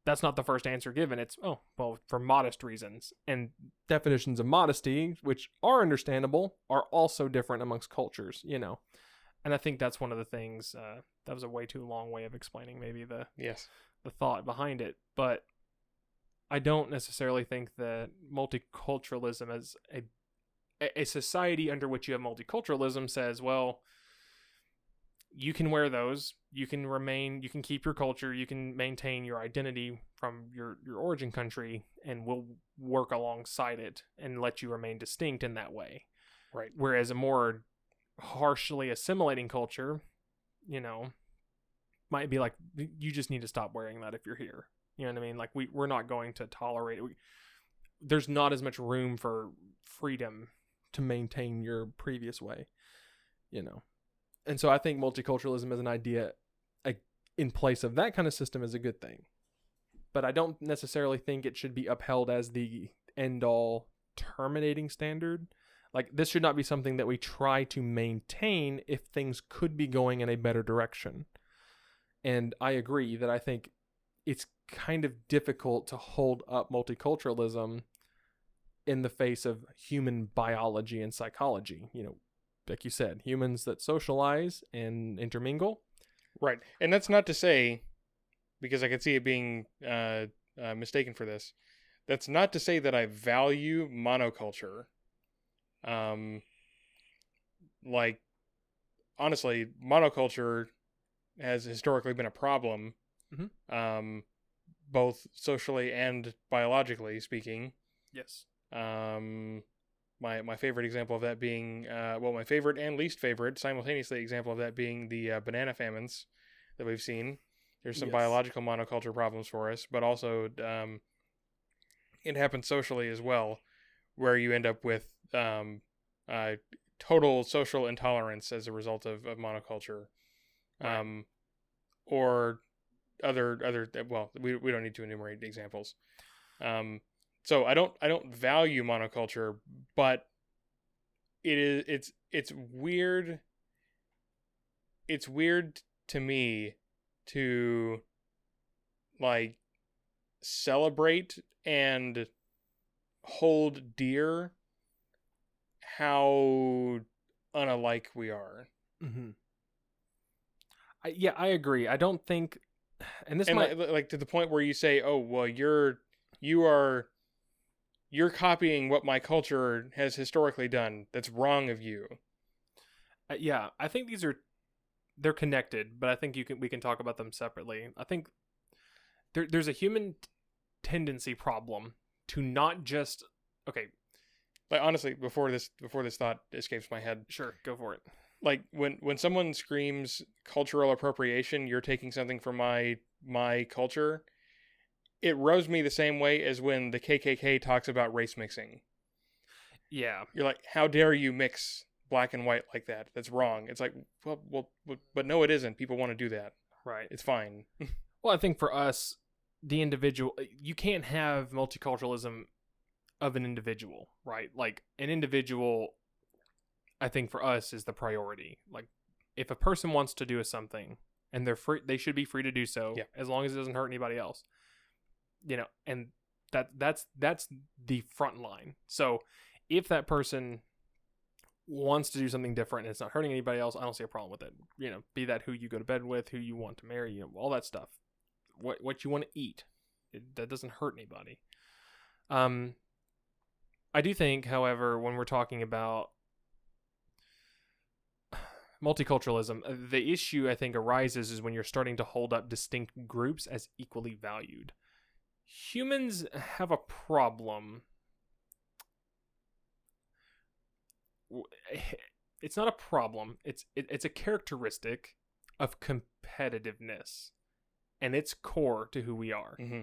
that's not the first answer given. It's oh well for modest reasons. And definitions of modesty which are understandable are also different amongst cultures you know. And i think that's one of the things uh, that was a way too long way of explaining maybe the
yes.
the thought behind it. But i don't necessarily think that multiculturalism as a a- a society under which you have multiculturalism says well you can wear those. You can remain you can keep your culture. You can maintain your identity from your your origin country and we'll work alongside it and let you remain distinct in that way.
Right.
whereas a more harshly assimilating culture you know might be like you just need to stop wearing that if you're here. You know what i mean? Like we, we're not going to tolerate it. We, there's not as much room for freedom to maintain your previous way you know and so i think multiculturalism as an idea like, in place of that kind of system is a good thing. But i don't necessarily think it should be upheld as the end all terminating standard. Like this should not be something that we try to maintain if things could be going in a better direction. And i agree that i think it's kind of difficult to hold up multiculturalism in the face of human biology and psychology you know like you said humans that socialize and intermingle
Right. And that's not to say, because I could see it being uh, uh, mistaken for this, that's not to say that I value monoculture. Um, like, honestly, monoculture has historically been a problem,
Mhm.
um, both socially and biologically speaking.
Yes.
Um, my my favorite example of that being uh, well, my favorite and least favorite simultaneously example of that being the uh, banana famines that we've seen. There's some
Yes.
biological monoculture problems for us, but also um, it happens socially as well, where you end up with um, uh, total social intolerance as a result of, of monoculture,
Right.
um, or other other well, we we don't need to enumerate examples. Um, so I don't I don't value monoculture, but it is it's it's weird. It's weird to me to like celebrate and hold dear how unalike we are.
Mm-hmm. I, yeah, I agree. I don't think, and this
and
might
like, like to the point where you say, "Oh, well, you're you are you're copying what my culture has historically done. That's wrong of you."
Uh, yeah, I think these are they're connected, but I think you can we can talk about them separately. I think there there's a human t- tendency problem to not just okay,
Like honestly, before this before this thought escapes my head,
sure, go for it.
like when when someone screams cultural appropriation, you're taking something from my my culture. It rubs me the same way as when the KKK talks about race mixing.
Yeah,
You're like, how dare you mix black and white like that? That's wrong. It's like, well, well, but- but no, it isn't. People want to do that.
right.
It's fine.
Well, I think for us, the individual, uh, you can't have multiculturalism of an individual, right? Like an individual, I think for us is the priority. Like if a person wants to do something and they're free, they should be free to do so
Yeah.
as long as it doesn't hurt anybody else. You know, and that that's that's the front line. So if that person wants to do something different and it's not hurting anybody else, I don't see a problem with it. You know, be that who you go to bed with, who you want to marry, you know, all that stuff. What what you want to eat. It, that doesn't hurt anybody. Um I do think, however, when we're talking about multiculturalism, uh, the issue I think arises is when you're starting to hold up distinct groups as equally valued. Humans have a problem it's not a problem. It's it, it's a characteristic of competitiveness, and it's core to who we are.
hmm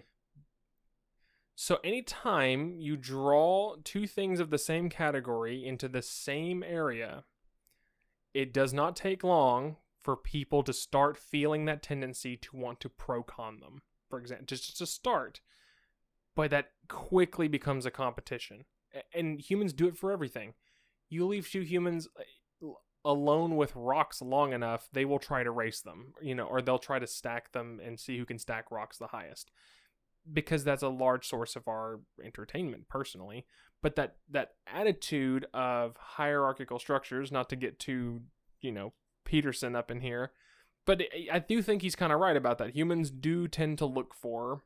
So anytime you draw two things of the same category into the same area, it does not take long for people to start feeling that tendency to want to pro con them. For example, just to start, but that quickly becomes a competition, and humans do it for everything. You leave two humans uh, alone with rocks long enough, they will try to race them, you know, or they'll try to stack them and see who can stack rocks the highest. Because that's a large source of our entertainment personally. But that that attitude of hierarchical structures not to get too you know peterson up in here but i, I do think he's kind of right about that humans do tend to look for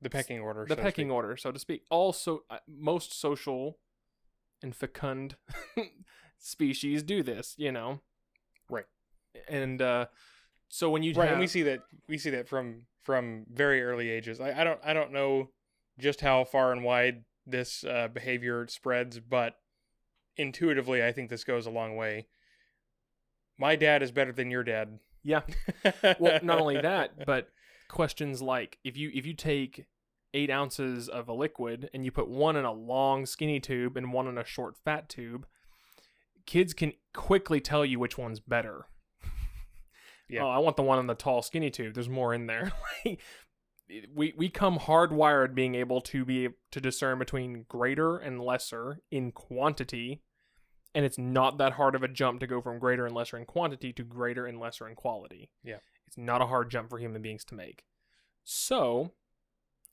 The pecking order.
the
so
pecking order so to speak also uh, most social and fecund species do this you know
Right.
and uh so when you
Right,
have,
and we see that we see that from from very early ages. I, I don't I don't know just how far and wide this uh, behavior spreads, but intuitively, I think this goes a long way. My dad is better than your dad.
Yeah. Well not only that but questions like if you if you take eight ounces of a liquid and you put one in a long skinny tube and one in a short fat tube kids can quickly tell you which one's better.
Yeah.
oh i want the one in the tall skinny tube. There's more in there. We we come hardwired being able to be to discern between greater and lesser in quantity and it's not that hard of a jump to go from greater and lesser in quantity to greater and lesser in quality
Yeah.
it's not a hard jump for human beings to make so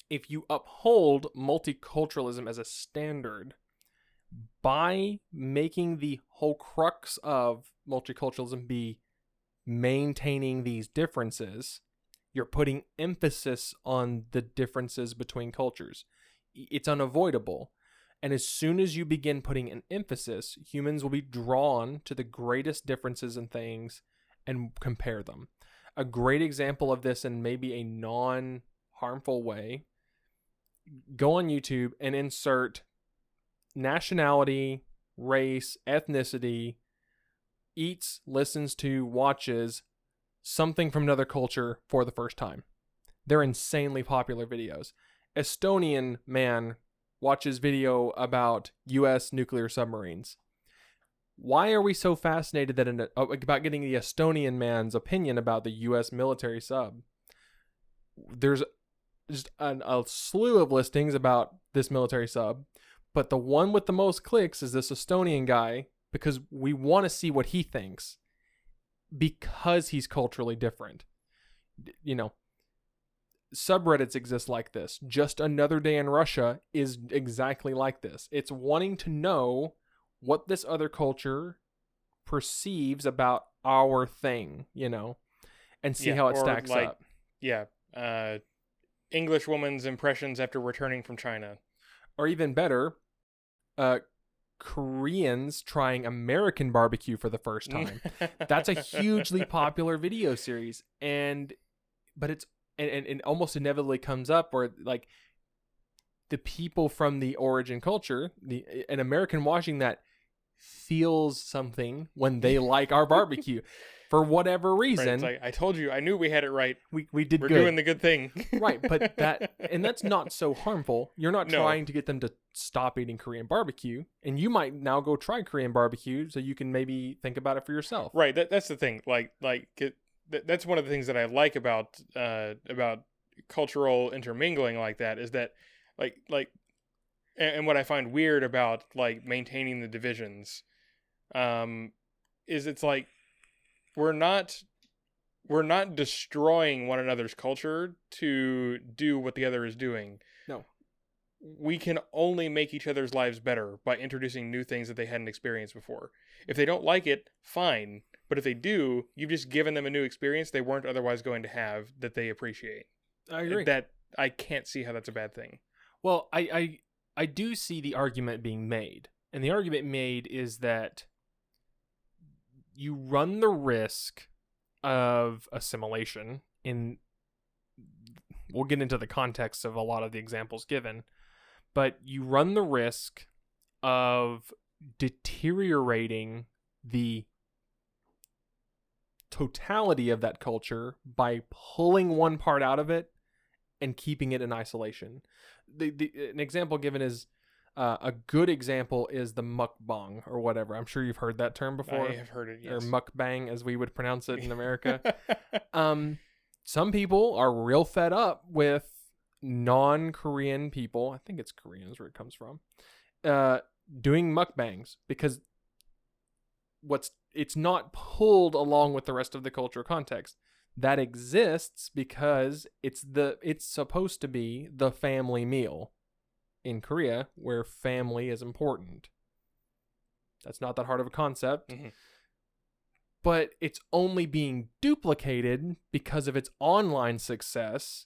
if you uphold multiculturalism as a standard by making the whole crux of multiculturalism be maintaining these differences, you're putting emphasis on the differences between cultures. It's unavoidable. And as soon as you begin putting an emphasis, humans will be drawn to the greatest differences in things and compare them. A great example of this in maybe a non harmful way go on YouTube and insert nationality, race, ethnicity, eats, listens to, watches something from another culture for the first time. They're insanely popular videos. Estonian man watches video about US nuclear submarines. Why are we so fascinated that in, uh, about getting the Estonian man's opinion about the US military sub? There's just an, a slew of listings about this military sub, but the one with the most clicks is this Estonian guy because we want to see what he thinks because he's culturally different. You know, subreddits exist like this. Just Another Day in Russia is exactly like this. It's wanting to know what this other culture perceives about our thing, you know, and see
Yeah,
how it stacks
like-
up.
Yeah. Uh, English woman's impressions after returning from China.
Or even better, uh, Koreans trying American barbecue for the first time. That's a hugely popular video series, and but it's and, and it almost inevitably comes up where like the people from the origin culture, the an American watching that feels something when they like our barbecue for whatever
Right,
reason.
it's like I told you, I knew we had it right.
we we did
We're
good.
doing the good thing.
right but that and that's not so harmful you're not
No.
trying to get them to stop eating korean barbecue and you might now go try korean barbecue so you can maybe think about it for yourself
right. That, that's the thing. Like like that, that's one of the things that I like about uh about cultural intermingling like that is that like like and, and what I find weird about like maintaining the divisions um is it's like we're not we're not destroying one another's culture to do what the other is doing.
No.
We can only make each other's lives better by introducing new things that they hadn't experienced before. If they don't like it, fine. But if they do, you've just given them a new experience they weren't otherwise going to have that they appreciate.
i agree
That I can't see how that's a bad thing.
well I, I i do see the argument being made and the argument made is that you run the risk of assimilation in we'll get into the context of a lot of the examples given but you run the risk of deteriorating the totality of that culture by pulling one part out of it and keeping it in isolation. The, the an example given is uh, a good example is the mukbang or whatever. I'm sure you've heard that term before,
I have heard it.
or mukbang as we would pronounce it in America. um, some people are real fed up with non-Korean people. I think it's Koreans where it comes from. Uh, doing mukbangs because what's it's not pulled along with the rest of the cultural context that exists because it's the it's supposed to be the family meal in Korea where family is important. That's not that hard of a concept.
Mhm.
But it's only being duplicated because of its online success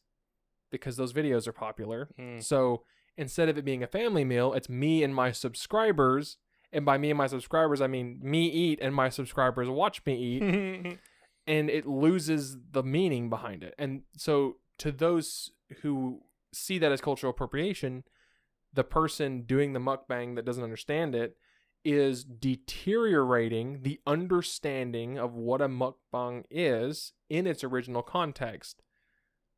because those videos are popular.
Mm.
So instead of it being a family meal, it's me and my subscribers. And by me and my subscribers, I mean me eat and my subscribers watch me eat and it loses the meaning behind it. And so to those who see that as cultural appropriation, the person doing the mukbang that doesn't understand it is deteriorating the understanding of what a mukbang is in its original context.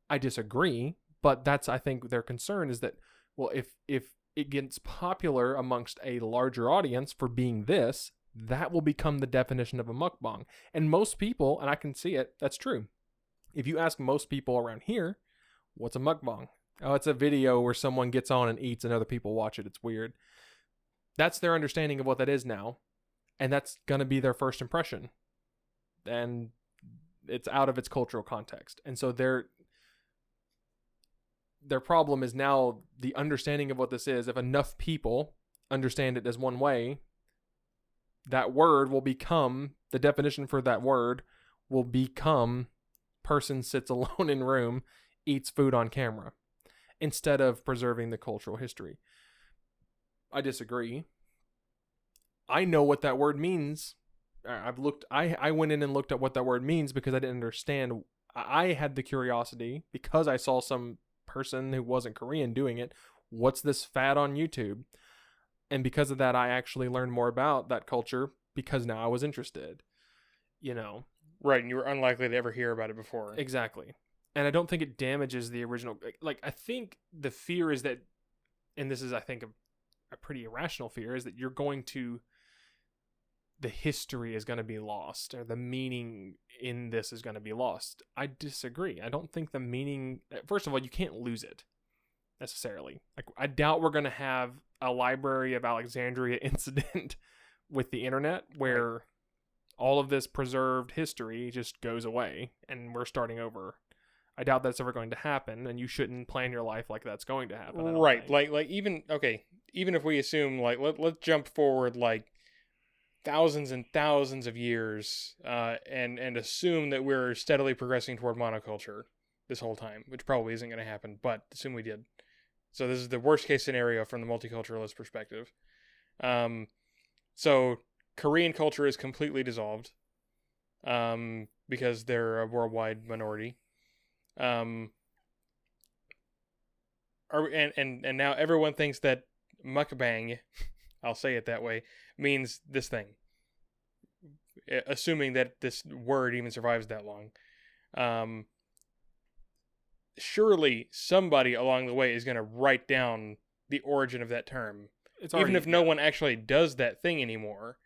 I disagree, but that's I think their concern is that well if if it gets popular amongst a larger audience for being this, that will become the definition of a mukbang. And most people, and I can see it, that's true. If you ask most people around here, what's a mukbang? Oh, it's a video where someone gets on and eats and other people watch it. It's weird. That's their understanding of what that is now. And that's going to be their first impression. And it's out of its cultural context. And so their their problem is now the understanding of what this is. If enough people understand it as one way, that word will become the definition for that word will become person sits alone in room eats food on camera instead of preserving the cultural history. I disagree. I know what that word means. I've looked i i went in and looked at what that word means because i didn't understand. I had the curiosity because i saw some person who wasn't korean doing it what's this fad on YouTube? And because of that, I actually learned more about that culture because now I was interested. You know,
Right, and you were unlikely to ever hear about it before.
Exactly. And I don't think it damages the original. Like, I think the fear is that, and this is, I think, a, a pretty irrational fear, is that you're going to, the history is going to be lost, or the meaning in this is going to be lost. I disagree. I don't think the meaning, first of all, you can't lose it necessarily. Like, I doubt we're going to have a Library of Alexandria incident with the internet where all of this preserved history just goes away and we're starting over. I doubt that's ever going to happen, and you shouldn't plan your life like that's going to happen.
Right
think.
like like even okay even if we assume like let, let's jump forward like thousands and thousands of years uh and and assume that we're steadily progressing toward monoculture this whole time which probably isn't going to happen but assume we did. So this is the worst case scenario from the multiculturalist perspective. Um so korean culture is completely dissolved um because they're a worldwide minority. Um are, and, and and now everyone thinks that mukbang, I'll say it that way, means this thing. Assuming that this word even survives that long. Um, surely somebody along the way is going to write down the origin of that term.
it's
even if no
yeah.
one actually does that thing anymore,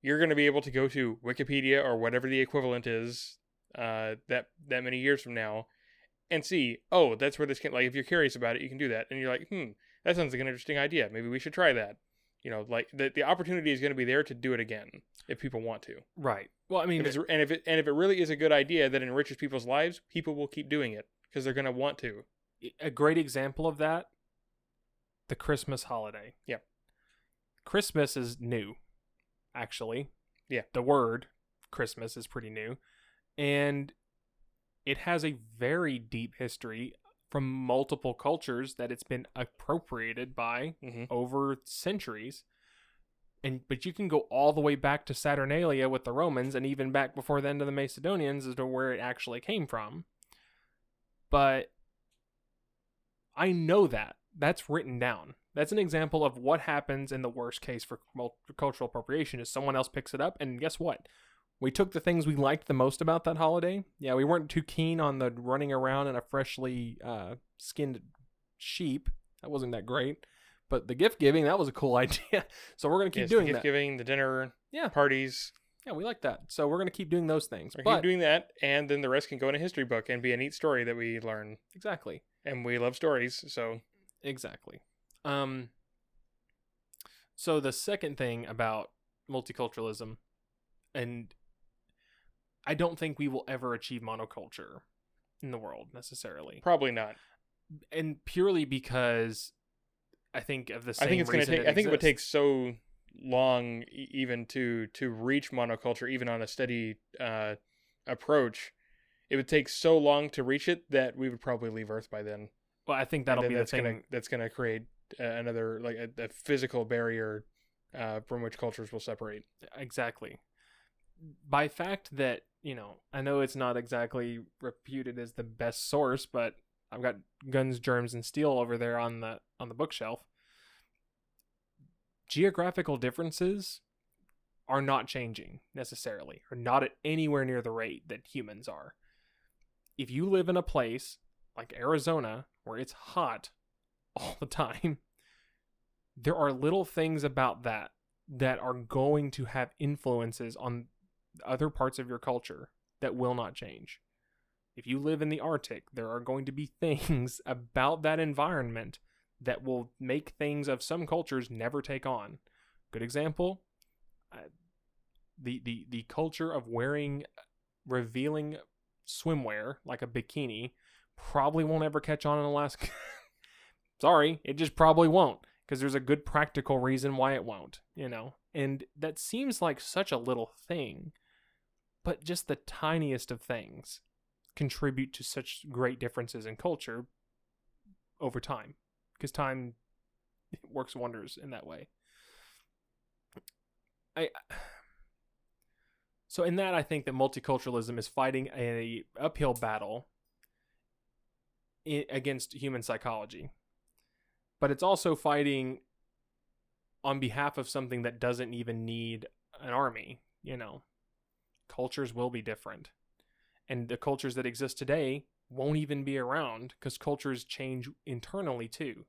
you're going to be able to go to Wikipedia or whatever the equivalent is uh, that that many years from now and see, oh, that's where this came. Like, if you're curious about it, you can do that, and you're like, hmm, that sounds like an interesting idea. Maybe we should try that. You know, like the the opportunity is going to be there to do it again if people want to.
right. Well, I mean,
If it's, and if it and if it really is a good idea that enriches people's lives, people will keep doing it because they're going to want to.
a great example of that the Christmas holiday.
Yep.
Christmas is new, actually.
Yeah.
The word Christmas is pretty new. And it has a very deep history from multiple cultures that it's been appropriated by
Mhm.
over centuries. And but you can go all the way back to Saturnalia with the Romans and even back before then to the Macedonians as to where it actually came from. But I know that. That's written down. That's an example of what happens in the worst case for cultural appropriation is someone else picks it up and guess what? We took the things we liked the most about that holiday. Yeah, we weren't too keen on the running around in a freshly uh, skinned sheep. That wasn't that great. But the gift giving, that was a cool idea. So we're going to keep
Yes,
doing
the
that.
gift giving, the dinner,
Yeah.
parties.
Yeah, we like that. So we're going to keep doing those things.
Or
But
keep doing that, and then the rest can go in a history book and be a neat story that we learn.
exactly.
And we love stories, so
Exactly. Um so the second thing about multiculturalism and I don't think we will ever achieve monoculture in the world necessarily.
probably not.
And purely because I think of the same
I think it's going to take. I think it would take so long even to to reach monoculture, even on a steady uh, approach. It would take so long to reach it that we would probably leave Earth by then.
Well, I think that'll be the
that's
thing.
Gonna, that's going to create uh, another like a, a physical barrier uh, from which cultures will separate.
exactly by fact that you know i know it's not exactly reputed as the best source but i've got guns germs and steel over there on the on the bookshelf. Geographical differences are not changing necessarily or not at anywhere near the rate that humans are. If you live in a place like arizona where it's hot all the time there are little things about that that are going to have influences on other parts of your culture that will not change. If you live in the Arctic, there are going to be things about that environment that will make things of some cultures never take on. Good example, uh, the the the culture of wearing revealing swimwear like a bikini probably won't ever catch on in Alaska. Sorry, it just probably won't because there's a good practical reason why it won't, you know. And that seems like such a little thing, but just the tiniest of things contribute to such great differences in culture over time because time works wonders in that way. I so in that I think that multiculturalism is fighting a uphill battle against human psychology but it's also fighting on behalf of something that doesn't even need an army, you know. Cultures will be different. And the cultures that exist today won't even be around because cultures change internally too.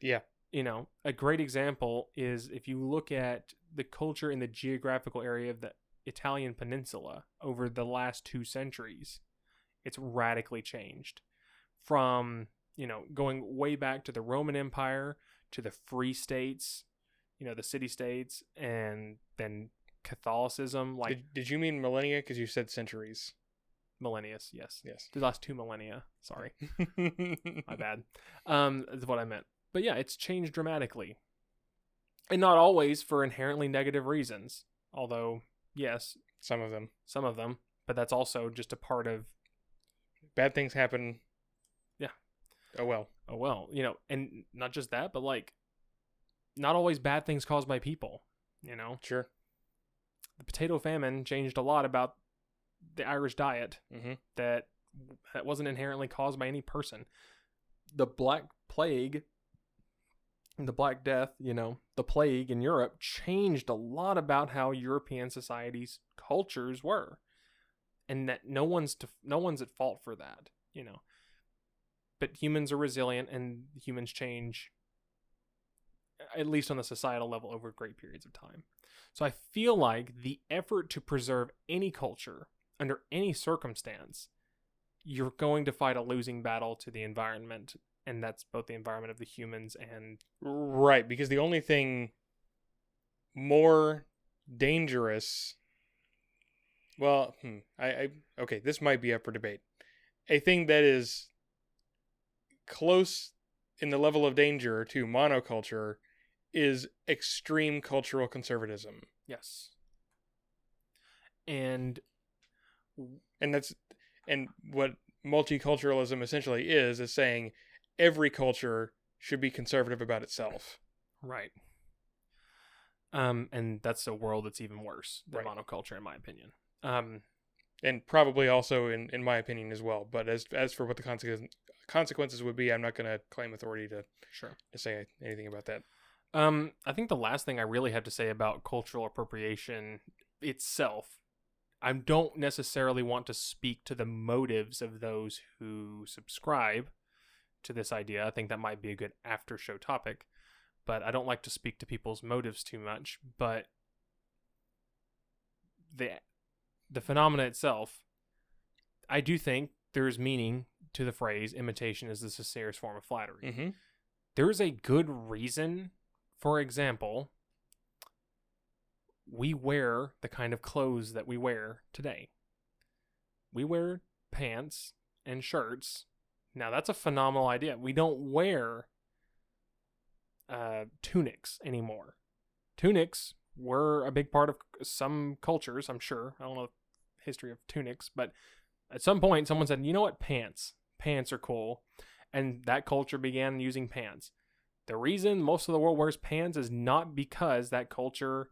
Yeah.
You know, a great example is if you look at the culture in the geographical area of the Italian peninsula over the last two centuries, it's radically changed. From, you know, going way back to the Roman Empire to the free states, you know, the city states, and then Catholicism, like
Did, did you mean millennia? Because you said centuries.
millennia, yes.
Yes.
The last two millennia. Sorry. My bad. Um, that's what I meant. But yeah, it's changed dramatically. And not always for inherently negative reasons. Although, yes,
Some of them.
some of them. But that's also just a part of,
Bad things happen.
Yeah.
Oh well.
oh well, you know, and not just that, but like, not always bad things caused by people, you know?
Sure.
The potato famine changed a lot about the Irish diet
Mm-hmm.
that that wasn't inherently caused by any person. The Black Plague, the Black Death, you know, the plague in Europe changed a lot about how European societies' cultures were, and that no one's to, no one's at fault for that, you know. But humans are resilient, and humans change, at least on the societal level, over great periods of time. So I feel like the effort to preserve any culture under any circumstance, you're going to fight a losing battle to the environment, and that's both the environment of the humans and
Right, because the only thing more dangerous. Well, hmm, I, I okay, this might be up for debate. A thing that is close in the level of danger to monoculture is extreme cultural conservatism.
yes, and
and that's and what multiculturalism essentially is is saying every culture should be conservative about itself
right, um, and that's a world that's even worse than
Right.
monoculture, in my opinion. Um,
and probably also in in my opinion as well but as as for what the consequences consequences would be i'm not going to claim authority to,
sure.
to say anything about that
Um, I think the last thing I really have to say about cultural appropriation itself, I don't necessarily want to speak to the motives of those who subscribe to this idea. I think that might be a good after show topic, but I don't like to speak to people's motives too much. But the the phenomena itself, I do think there is meaning to the phrase "imitation is the sincerest form of flattery."
mm-hmm.
there is a good reason. For example, we wear the kind of clothes that we wear today. We wear pants and shirts. Now, that's a phenomenal idea. We don't wear uh, tunics anymore. Tunics were a big part of some cultures, I'm sure. I don't know the history of tunics, but at some point, someone said, you know what? Pants. Pants are cool. And that culture began using pants the reason most of the world wears pants is not because that culture,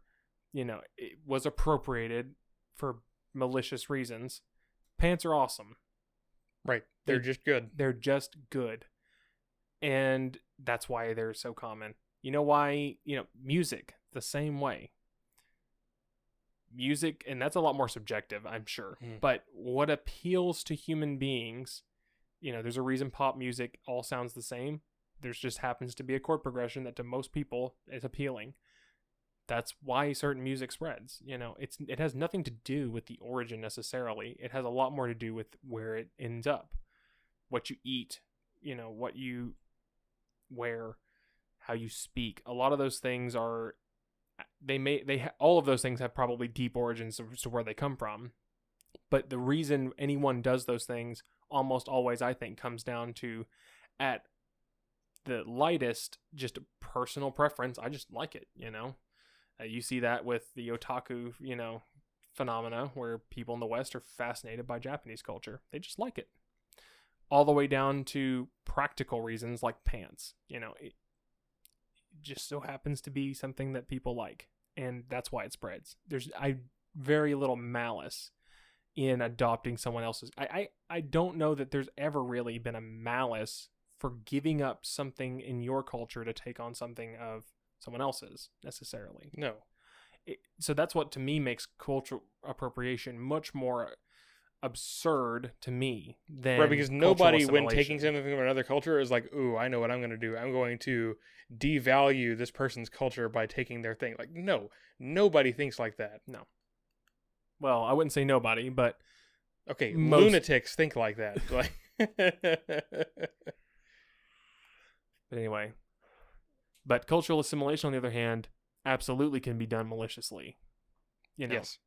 you know, it was appropriated for malicious reasons. Pants are awesome.
right they're
They-
just good
They're just good. And that's why they're so common. You know why, you know, music the same way. Music and that's a lot more subjective, I'm sure.
Hmm.
But what appeals to human beings, you know, there's a reason pop music all sounds the same there's just happens to be a chord progression that to most people is appealing. That's why certain music spreads. You know, it's it has nothing to do with the origin necessarily. It has a lot more to do with where it ends up, what you eat, you know, what you wear, how you speak. A lot of those things are they may they ha- all of those things have probably deep origins to where they come from. But the reason anyone does those things almost always I think comes down to at the lightest just personal preference i just like it you know? Uh, you see that with the otaku you know phenomena where people in the west are fascinated by japanese culture. They just like it. All the way down to practical reasons like pants you know? It just so happens to be something that people like and that's why it spreads. There's i very little malice in adopting someone else's I, I i don't know that there's ever really been a malice for giving up something in your culture to take on something of someone else's necessarily.
No.
It, so that's what to me makes cultural appropriation much more absurd to me than
right, because nobody, when taking something from another culture, is like, "Ooh, I know what I'm going to do. I'm going to devalue this person's culture by taking their thing." Like, no, nobody thinks like that.
No well, I wouldn't say nobody, but
Okay,
Most-
lunatics think like that. Like,
But anyway, but cultural assimilation, on the other hand, absolutely can be done maliciously. You know,
yes,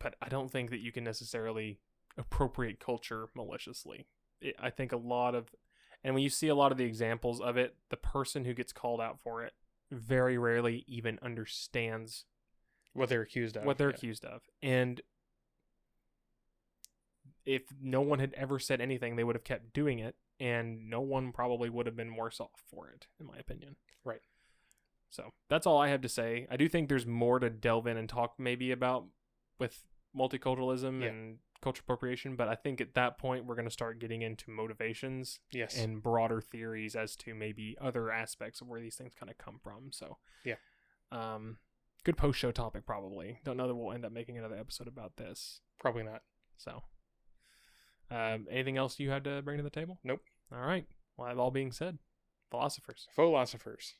but I don't think that you can necessarily appropriate culture maliciously. It, I think a lot of, and when you see a lot of the examples of it, the person who gets called out for it very rarely even understands
what they're accused of.
what they're
yeah.
accused of. And if no one had ever said anything, they would have kept doing it, and no one probably would have been worse off for it, in my opinion.
Right.
So that's all I have to say. I do think there's more to delve in and talk maybe about with multiculturalism
Yeah.
and cultural appropriation, but I think at that point we're going to start getting into motivations
Yes,
and broader theories as to maybe other aspects of where these things kind of come from. So,
Yeah.
Um, good post show topic, probably. Don't know that we'll end up making another episode about this.
probably not.
So, um, anything else you had to bring to the table?
Nope.
All right. Well, that all being said, philosophers.
Philosophers.